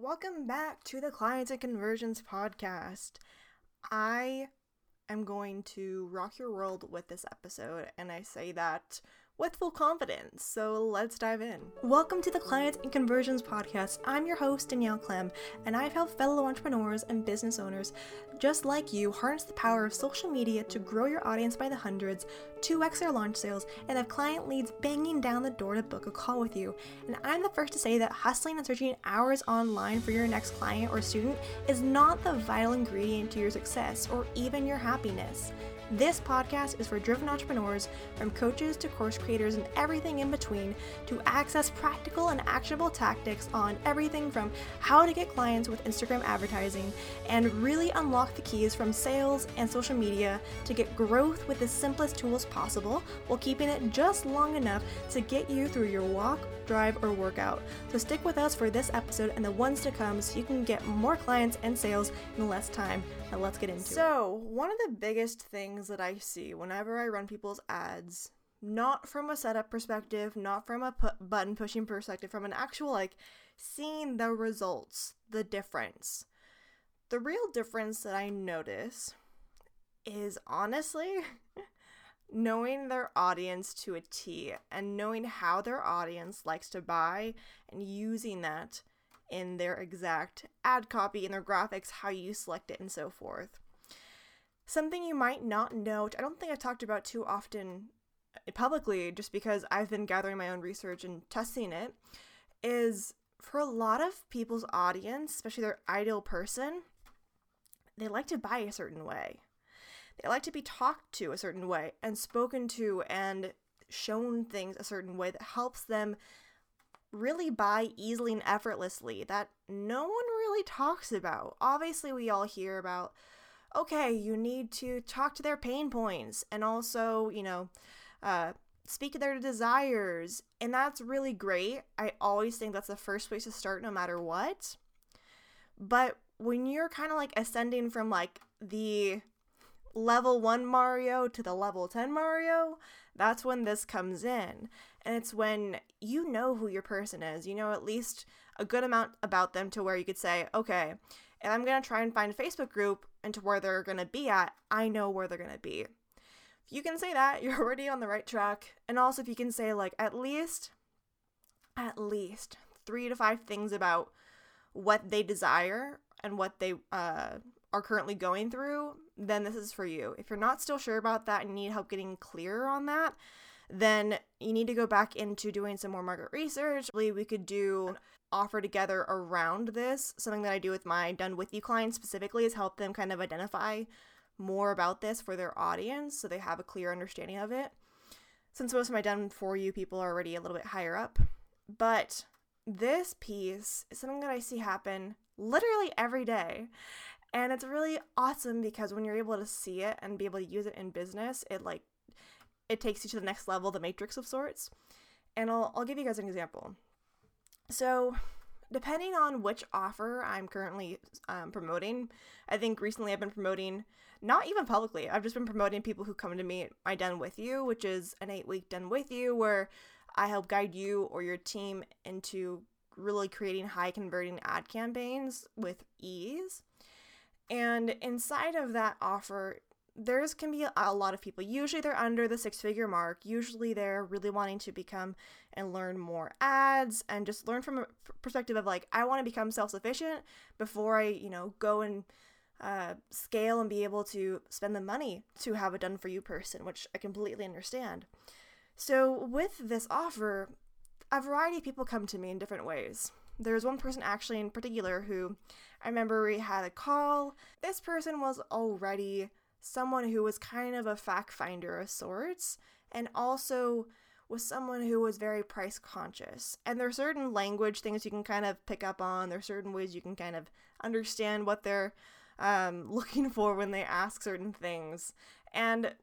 welcome back to the Clients and Conversions podcast. I am going to rock your world with this episode, and I say that with full confidence. So let's dive in. Welcome to the Clients and Conversions podcast. I'm your host, Danielle Clem, and I've helped fellow entrepreneurs and business owners just like you harness the power of social media to grow your audience by the hundreds, 2x their launch sales, and have client leads banging down the door to book a call with you. And I'm the first to say that hustling and searching hours online for your next client or student is not the vital ingredient to your success or even your happiness. This podcast is for driven entrepreneurs, from coaches to course creators and everything in between, to access practical and actionable tactics on everything from how to get clients with Instagram advertising and really unlock the keys from sales and social media to get growth with the simplest tools possible while keeping it just long enough to get you through your walk, drive, or workout. So stick with us for this episode and the ones to come so you can get more clients and sales in less time. Now let's get into so, it. So, one of the biggest things that I see whenever I run people's ads, not from a setup perspective, not from a pu- button pushing perspective, from an actual like seeing the results, the difference. The real difference that I notice is honestly knowing their audience to a T and knowing how their audience likes to buy and using that in their exact ad copy and their graphics, how you select it, and so forth. Something you might not know, which I don't think I've talked about too often uh, publicly, just because I've been gathering my own research and testing it, is for a lot of people's audience, especially their ideal person, they like to buy a certain way. They like to be talked to a certain way and spoken to and shown things a certain way that helps them really buy easily and effortlessly that no one really talks about. Obviously, we all hear about, okay, you need to talk to their pain points and also, you know, uh, speak to their desires. And that's really great. I always think that's the first place to start no matter what. But when you're kind of like ascending from like the level 1 Mario to the level 10 Mario, that's when this comes in. And it's when you know who your person is, you know at least a good amount about them to where you could say, okay, if I'm going to try and find a Facebook group and to where they're going to be at, I know where they're going to be. If you can say that, you're already on the right track. And also, if you can say, like, at least, at least three to five things about what they desire and what they uh, are currently going through, then this is for you. If you're not still sure about that and need help getting clearer on that, then you need to go back into doing some more market research. We could do offer together around this. Something that I do with my done with you clients specifically is help them kind of identify more about this for their audience so they have a clear understanding of it. Since most of my done for you people are already a little bit higher up. But this piece is something that I see happen literally every day. And it's really awesome because when you're able to see it and be able to use it in business, it like it takes you to the next level, the matrix of sorts. And I'll I'll give you guys an example. So, depending on which offer I'm currently um, promoting, I think recently I've been promoting not even publicly. I've just been promoting people who come to me my done with you, which is an eight week done with you, where I help guide you or your team into really creating high converting ad campaigns with ease. And inside of that offer, there's can be a lot of people. Usually they're under the six figure mark. Usually they're really wanting to become and learn more ads and just learn from a perspective of like, I want to become self sufficient before I, you know, go and uh, scale and be able to spend the money to have a done for you person, which I completely understand. So with this offer, a variety of people come to me in different ways. There's one person actually in particular who I remember we had a call. This person was already someone who was kind of a fact finder of sorts and also was someone who was very price conscious. And there are certain language things you can kind of pick up on. There are certain ways you can kind of understand what they're um, looking for when they ask certain things. And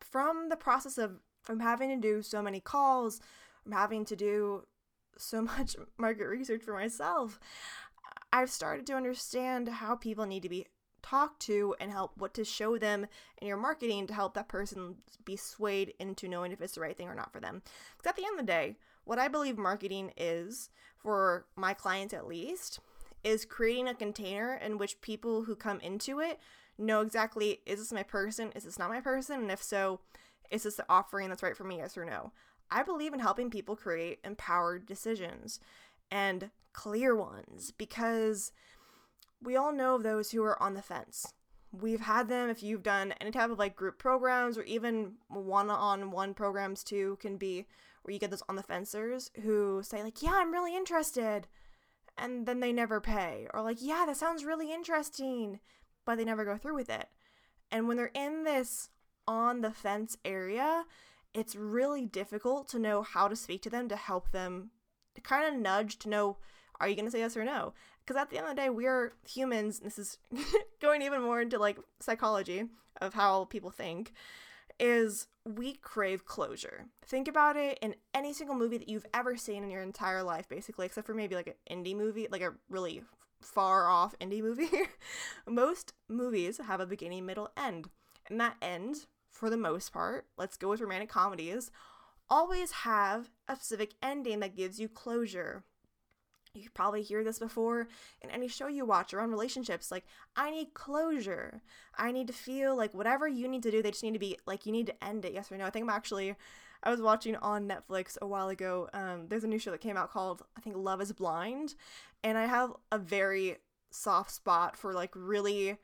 from the process of from having to do so many calls, from having to do so much market research for myself, I've started to understand how people need to be talked to and help what to show them in your marketing to help that person be swayed into knowing if it's the right thing or not for them. Because at the end of the day, what I believe marketing is for my clients at least is creating a container in which people who come into it know exactly is this my person? Is this not my person? And if so, is this the offering that's right for me? Yes or no? I believe in helping people create empowered decisions and clear ones because we all know of those who are on the fence. We've had them if you've done any type of like group programs or even one on one programs too, can be where you get those on the fencers who say, like, yeah, I'm really interested. And then they never pay. Or like, yeah, that sounds really interesting. But they never go through with it. And when they're in this on the fence area, it's really difficult to know how to speak to them to help them kind of nudge to know are you going to say yes or no? Because at the end of the day, we are humans. This is going even more into like psychology of how people think. Is we crave closure. Think about it in any single movie that you've ever seen in your entire life, basically, except for maybe like an indie movie, like a really far off indie movie. Most movies have a beginning, middle, end. And that end, for the most part, let's go with romantic comedies, always have a specific ending that gives you closure. You probably hear this before in any show you watch around relationships. Like, I need closure. I need to feel like whatever you need to do, they just need to be like, you need to end it, yes or no. I think I'm actually, I was watching on Netflix a while ago. Um, there's a new show that came out called, I think, Love is Blind. And I have a very soft spot for like really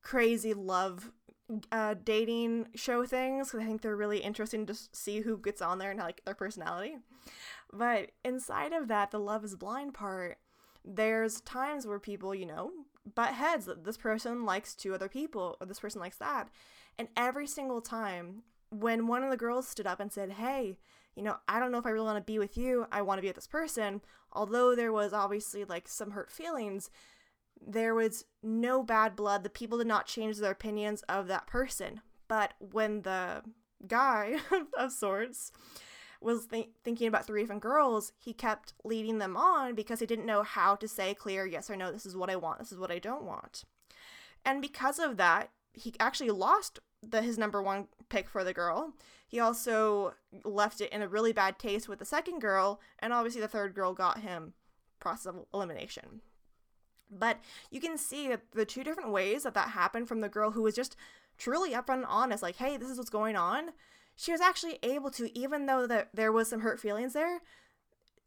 crazy love uh, dating show things because I think they're really interesting to see who gets on there and like their personality. But inside of that, the love is blind part, there's times where people, you know, butt heads that this person likes two other people or this person likes that. And every single time when one of the girls stood up and said, Hey, you know, I don't know if I really want to be with you. I want to be with this person. Although there was obviously like some hurt feelings, there was no bad blood. The people did not change their opinions of that person. But when the guy of sorts was th- thinking about three different girls, he kept leading them on because he didn't know how to say clear yes or no, this is what I want, this is what I don't want. And because of that, he actually lost the his number one pick for the girl. He also left it in a really bad taste with the second girl, and obviously the third girl got him process of elimination. But you can see that the two different ways that that happened from the girl who was just truly upfront and honest, like, hey, this is what's going on. She was actually able to, even though that there was some hurt feelings there,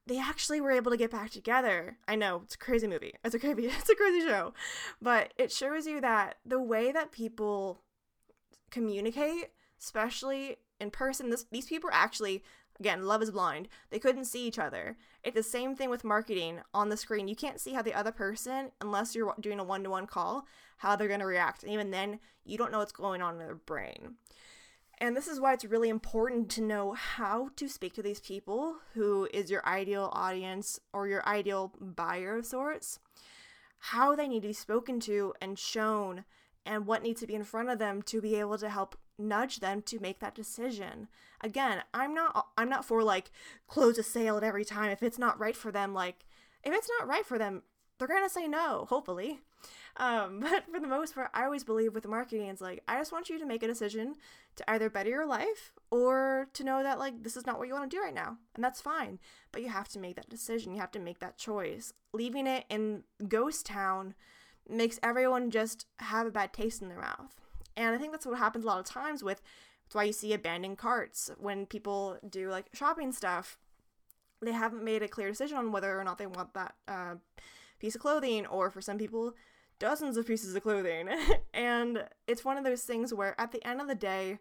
they actually were able to get back together. I know it's a crazy movie. It's a crazy, it's a crazy show, but it shows you that the way that people communicate, especially in person, this these people actually Again, love is blind. They couldn't see each other. It's the same thing with marketing on the screen. You can't see how the other person, unless you're doing a one to one call, how they're going to react. And even then, you don't know what's going on in their brain. And this is why it's really important to know how to speak to these people who is your ideal audience or your ideal buyer of sorts, how they need to be spoken to and shown, and what needs to be in front of them to be able to help nudge them to make that decision. Again, I'm not I'm not for like close a sale at every time if it's not right for them like if it's not right for them, they're going to say no, hopefully. Um, but for the most part, I always believe with marketing, it's like, I just want you to make a decision to either better your life or to know that, like, this is not what you want to do right now. And that's fine. But you have to make that decision. You have to make that choice. Leaving it in ghost town makes everyone just have a bad taste in their mouth. And I think that's what happens a lot of times with that's why you see abandoned carts when people do like shopping stuff. They haven't made a clear decision on whether or not they want that uh, piece of clothing, or for some people, dozens of pieces of clothing. and it's one of those things where at the end of the day,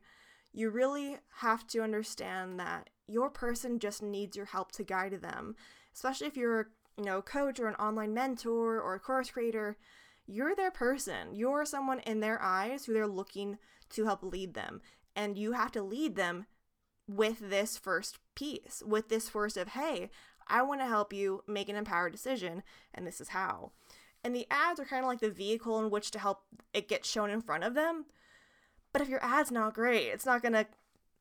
you really have to understand that your person just needs your help to guide them, especially if you're, you know, a coach or an online mentor or a course creator you're their person. You're someone in their eyes who they're looking to help lead them. And you have to lead them with this first piece, with this first of, hey, I want to help you make an empowered decision, and this is how. And the ads are kind of like the vehicle in which to help it get shown in front of them. But if your ad's not great, it's not going to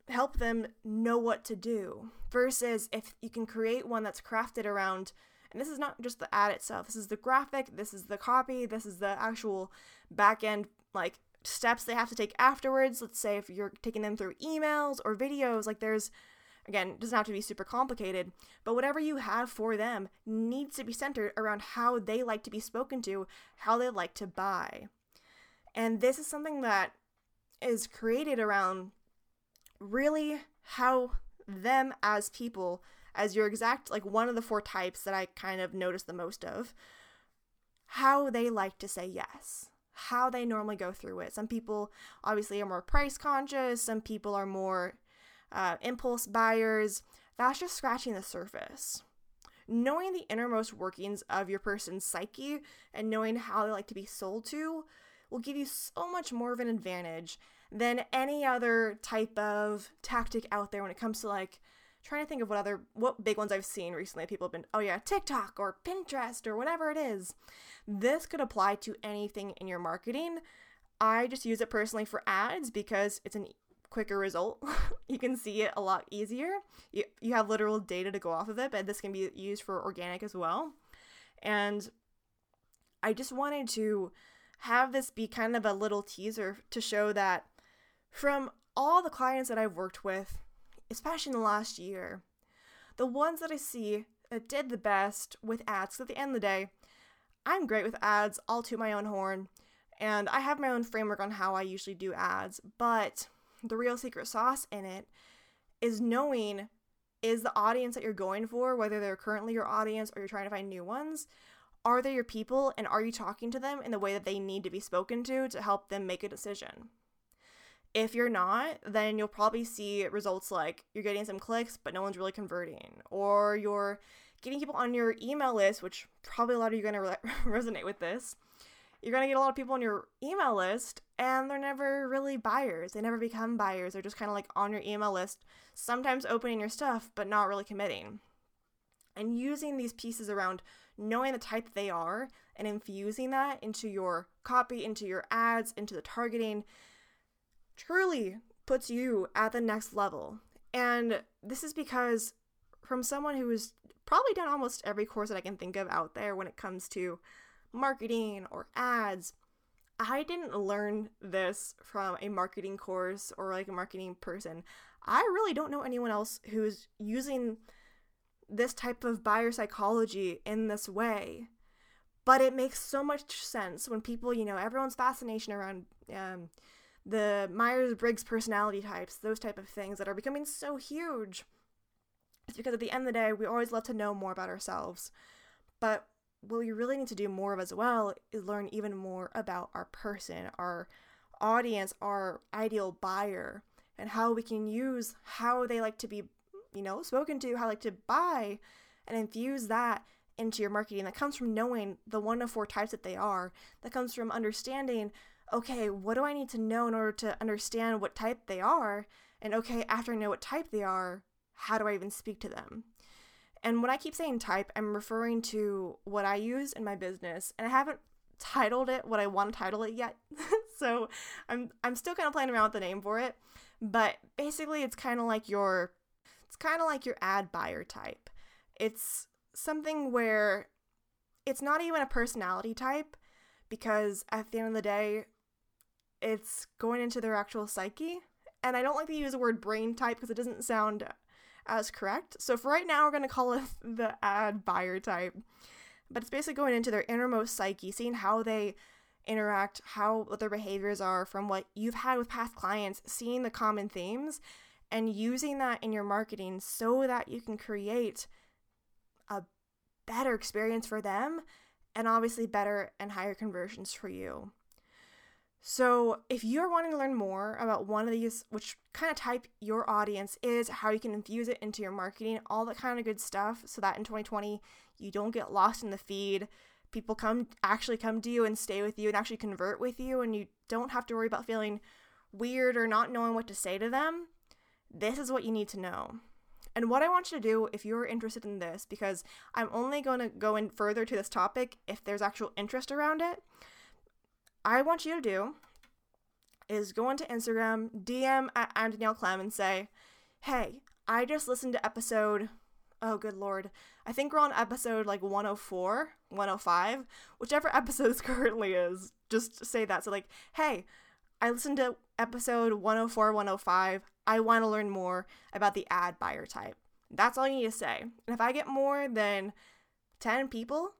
help them know what to do. Versus if you can create one that's crafted around and this is not just the ad itself, this is the graphic, this is the copy, this is the actual back end, like, steps they have to take afterwards. Let's say if you're taking them through emails or videos, like, there's Again, it doesn't have to be super complicated, but whatever you have for them needs to be centered around how they like to be spoken to, how they like to buy. And this is something that is created around really how them as people, as your exact, like one of the four types that I kind of notice the most of, how they like to say yes how they normally go through it. Some people obviously are more price conscious, some people are more uh, impulse buyers. That's just scratching the surface. Knowing the innermost workings of your person's psyche and knowing how they like to be sold to will give you so much more of an advantage than any other type of tactic out there when it comes to like trying to think of what other what big ones I've seen recently. People have been, oh yeah, TikTok or Pinterest or whatever it is. This could apply to anything in your marketing. I just use it personally for ads because it's a quicker result. you can see it a lot easier. You, you have literal data to go off of it, but this can be used for organic as well. And I just wanted to have this be kind of a little teaser to show that from all the clients that I've worked with, especially in the last year, the ones that I see that did the best with ads, at the end of the day, I'm great with ads, all to my own horn, and I have my own framework on how I usually do ads, but the real secret sauce in it is knowing is the audience that you're going for, whether they're currently your audience or you're trying to find new ones, are they your people and are you talking to them in the way that they need to be spoken to to help them make a decision? If you're not, then you'll probably see results like you're getting some clicks, but no one's really converting, or you're getting people on your email list, which probably a lot of you are going to re- resonate with this. You're going to get a lot of people on your email list, and they're never really buyers. They never become buyers. They're just kind of like on your email list, sometimes opening your stuff, but not really committing. And using these pieces around knowing the type they are and infusing that into your copy, into your ads, into the targeting truly puts you at the next level. And this is because from someone who has probably done almost every course that I can think of out there when it comes to marketing or ads, I didn't learn this from a marketing course or like a marketing person. I really don't know anyone else who's using this type of buyer psychology in this way. But it makes so much sense when people, you know, everyone's fascination around um, the Myers Briggs personality types, those type of things that are becoming so huge. It's because at the end of the day, we always love to know more about ourselves. But what we really need to do more of as well is learn even more about our person, our audience, our ideal buyer, and how we can use how they like to be, you know, spoken to, how they like to buy, and infuse that into your marketing. That comes from knowing the one of four types that they are, that comes from understanding okay, what do I need to know in order to understand what type they are? And okay, after I know what type they are, how do I even speak to them? And when I keep saying type, I'm referring to what I use in my business, and I haven't titled it what I want to title it yet. so I'm I'm still kind of playing around with the name for it, but basically it's kind of like your it's kind of like your ad buyer type. It's something where it's not even a personality type because at the end of the day it's going into their actual psyche. And I don't like to use the word brain type because it doesn't sound as correct. So for right now, we're going to call it the ad buyer type. But it's basically going into their innermost psyche, seeing how they interact, how what their behaviors are from what you've had with past clients, seeing the common themes and using that in your marketing so that you can create a better experience for them and obviously better and higher conversions for you. So, if you're wanting to learn more about one of these, which kind of type your audience is, how you can infuse it into your marketing, all that kind of good stuff, so that in 2020 you don't get lost in the feed. People come actually come to you and stay with you and actually convert with you, and you don't have to worry about feeling weird or not knowing what to say to them. This is what you need to know. And what I want you to do if you're interested in this, because I'm only going to go in further to this topic if there's actual interest around it. I want you to do is go onto Instagram, DM at I'm Danielle Clem and say, hey, I just listened to episode, oh, good lord. I think we're on episode like 104, 105, whichever episode this currently is. Just say that. So, like, hey, I listened to episode 104, 105. I want to learn more about the ad buyer type. That's all you need to say. And if I get more than 10 people,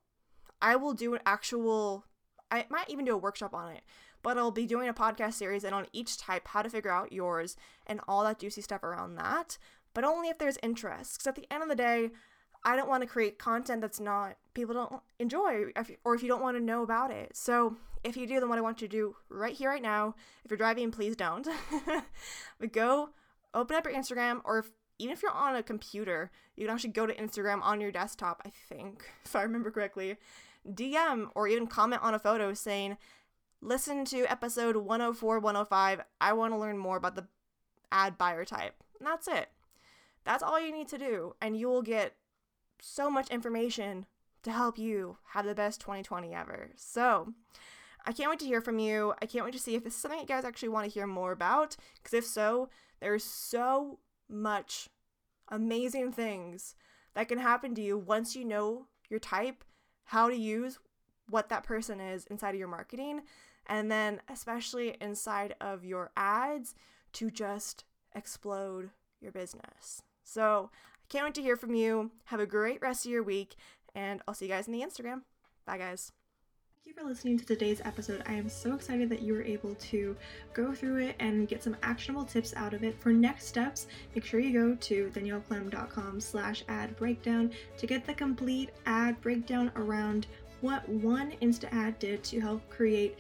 I will do an actual, I might even do a workshop on it, but I'll be doing a podcast series and on each type, how to figure out yours and all that juicy stuff around that, but only if there's interest. Because at the end of the day, I don't want to create content that's not people don't enjoy or if you don't want to know about it. So if you do, then what I want you to do right here, right now, if you're driving, please don't. but go open up your Instagram or if, even if you're on a computer, you can actually go to Instagram on your desktop, I think, if I remember correctly. DM or even comment on a photo saying, listen to episode 104, 105. I want to learn more about the ad buyer type. And that's it. That's all you need to do. And you will get so much information to help you have the best 2020 ever. So, I can't wait to hear from you. I can't wait to see if this is something you guys actually want to hear more about. Because if so, there's so much amazing things that can happen to you once you know your type, how to use what that person is inside of your marketing, and then especially inside of your ads to just explode your business. So I can't wait to hear from you. Have a great rest of your week, and I'll see you guys in the Instagram. Bye, guys. Thank you for listening to today's episode. I am so excited that you were able to go through it and get some actionable tips out of it. For next steps, make sure you go to danielleclem.com slash ad breakdown to get the complete ad breakdown around what one Insta ad did to help create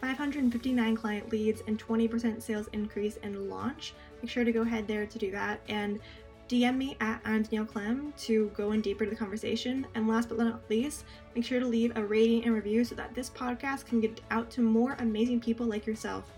559 client leads and 20% sales increase in launch. Make sure to go ahead there to do that. And DM me at I'm Danielle Clem to go in deeper to the conversation. And last but not least, make sure to leave a rating and review so that this podcast can get out to more amazing people like yourself.